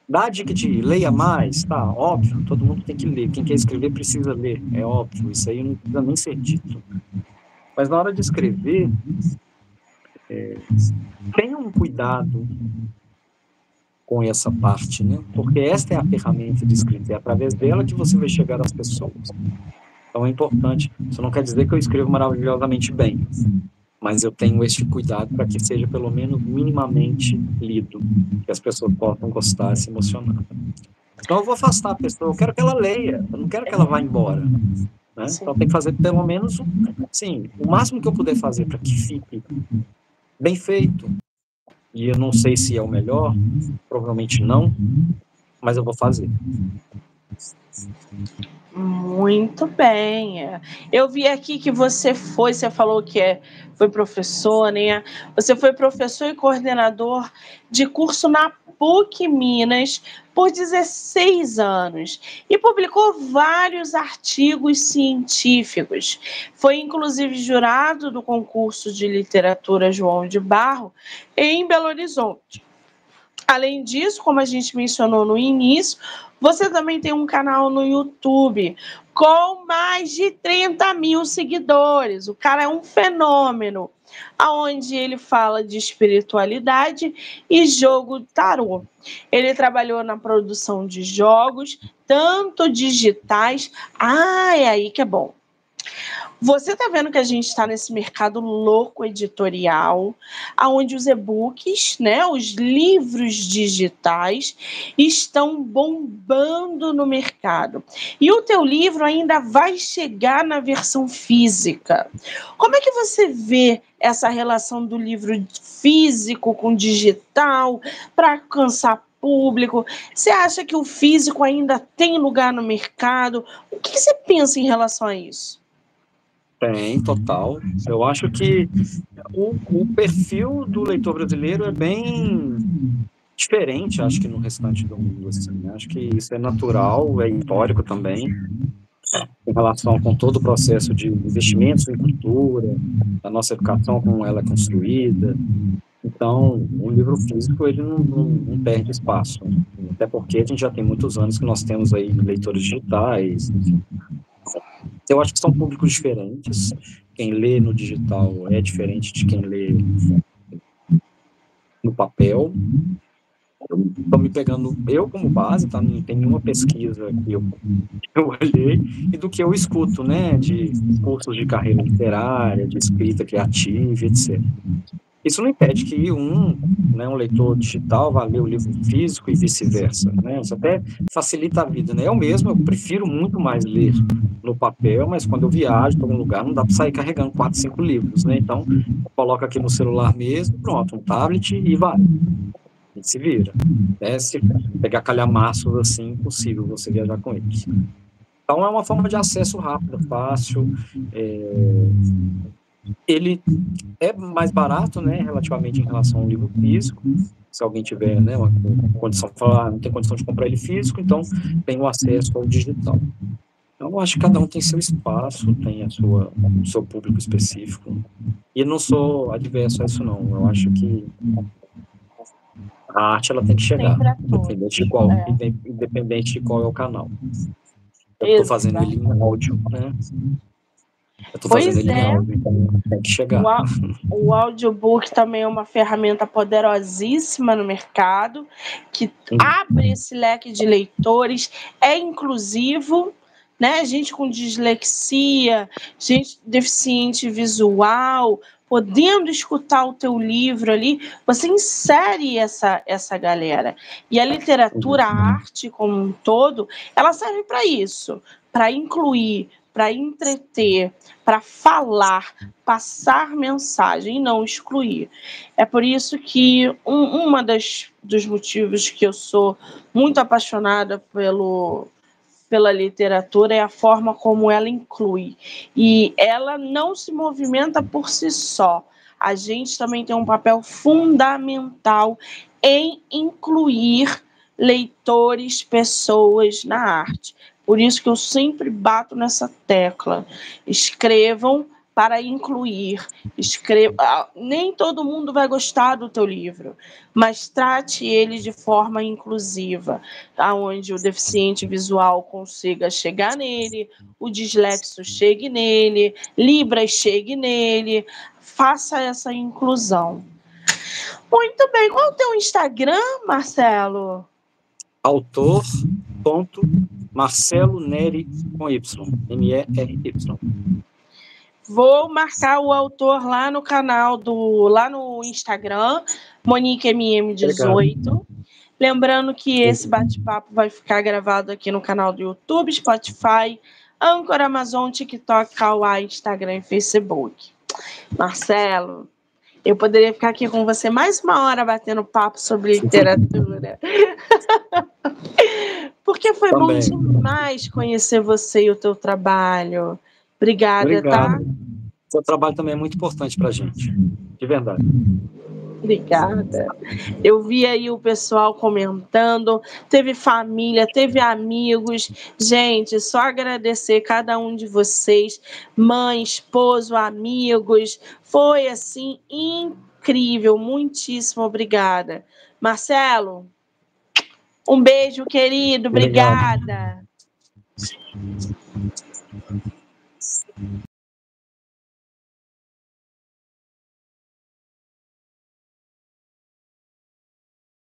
dá a dica de leia mais, tá? Óbvio, todo mundo tem que ler. Quem quer escrever precisa ler, é óbvio, isso aí não precisa nem ser dito. Mas na hora de escrever, é, tenha um cuidado com essa parte, né? Porque esta é a ferramenta de escrita, é através dela que você vai chegar às pessoas. Então é importante. Isso não quer dizer que eu escrevo maravilhosamente bem, mas eu tenho este cuidado para que seja pelo menos minimamente lido, que as pessoas possam gostar, se emocionar. Então eu vou afastar a pessoa, eu quero que ela leia, eu não quero que ela vá embora. Né? Então tem que fazer pelo menos, sim, o máximo que eu puder fazer para que fique bem feito. E eu não sei se é o melhor, provavelmente não, mas eu vou fazer. Muito bem. Eu vi aqui que você foi, você falou que é, foi professor, né? Você foi professor e coordenador de curso na PUC Minas por 16 anos e publicou vários artigos científicos. Foi inclusive jurado do concurso de literatura João de Barro em Belo Horizonte. Além disso, como a gente mencionou no início, você também tem um canal no YouTube com mais de 30 mil seguidores. O cara é um fenômeno aonde ele fala de espiritualidade e jogo tarô. Ele trabalhou na produção de jogos, tanto digitais. Ah, é aí que é bom. Você está vendo que a gente está nesse mercado louco editorial, aonde os e-books, né, os livros digitais estão bombando no mercado. E o teu livro ainda vai chegar na versão física. Como é que você vê essa relação do livro físico com digital para alcançar público? Você acha que o físico ainda tem lugar no mercado? O que você pensa em relação a isso? Tem, total. Eu acho que o, o perfil do leitor brasileiro é bem diferente, acho que no restante do mundo. Assim. Né? Acho que isso é natural, é histórico também, em relação com todo o processo de investimentos em cultura, da nossa educação, como ela é construída. Então, o livro físico ele não, não, não perde espaço, até porque a gente já tem muitos anos que nós temos aí leitores digitais, eu acho que são públicos diferentes. Quem lê no digital é diferente de quem lê no papel. estou me pegando eu como base, tá? Não tem nenhuma pesquisa que eu, eu olhei, e do que eu escuto, né? De cursos de carreira literária, de escrita criativa, etc. Isso não impede que um, né, um leitor digital vá ler o livro físico e vice-versa, né? Isso até facilita a vida, né? Eu mesmo, eu prefiro muito mais ler no papel, mas quando eu viajo para algum lugar, não dá para sair carregando quatro, cinco livros, né? Então, coloca aqui no celular mesmo, pronto, um tablet e vai. Se vira. Né? Se pegar calhamaços assim, impossível você viajar com eles. Então, é uma forma de acesso rápido, fácil, é, ele é mais barato, né, relativamente em relação ao livro físico. Se alguém tiver, né, uma condição, falar, ah, não tem condição de comprar ele físico, então tem o acesso ao digital. Então, eu acho que cada um tem seu espaço, tem a sua, o seu público específico. E não sou adverso a isso, não. Eu acho que a arte ela tem que chegar, independente de, qual, é. independente de qual é o canal. Eu estou fazendo ele em áudio, né? Eu tô pois é. Áudio, então tem que chegar. O, o audiobook também é uma ferramenta poderosíssima no mercado, que abre esse leque de leitores, é inclusivo, né? Gente com dislexia, gente deficiente visual, podendo escutar o teu livro ali, você insere essa, essa galera. E a literatura, a arte como um todo, ela serve para isso, para incluir para entreter, para falar, passar mensagem e não excluir. É por isso que um uma das, dos motivos que eu sou muito apaixonada pelo, pela literatura é a forma como ela inclui. E ela não se movimenta por si só. A gente também tem um papel fundamental em incluir leitores, pessoas na arte. Por isso que eu sempre bato nessa tecla. Escrevam para incluir. Escreva. Ah, nem todo mundo vai gostar do teu livro, mas trate ele de forma inclusiva, aonde o deficiente visual consiga chegar nele, o dislexo chegue nele, Libras chegue nele. Faça essa inclusão. Muito bem. Qual é o teu Instagram, Marcelo? Autor. Ponto Marcelo Neri com Y. N-E-R-Y. Vou marcar o autor lá no canal do lá no Instagram, Monique MM18. Lembrando que esse bate-papo vai ficar gravado aqui no canal do YouTube, Spotify, Anchor, Amazon, TikTok, Kawaii, Instagram e Facebook. Marcelo, eu poderia ficar aqui com você mais uma hora batendo papo sobre literatura. Porque foi Também. bom demais conhecer você e o teu trabalho. Obrigada, tá? Obrigado. tá? Seu trabalho também é muito importante para a gente, de verdade. Obrigada. Eu vi aí o pessoal comentando, teve família, teve amigos. Gente, só agradecer cada um de vocês, mãe, esposo, amigos. Foi assim incrível. Muitíssimo obrigada. Marcelo, um beijo, querido. Obrigada. Obrigado.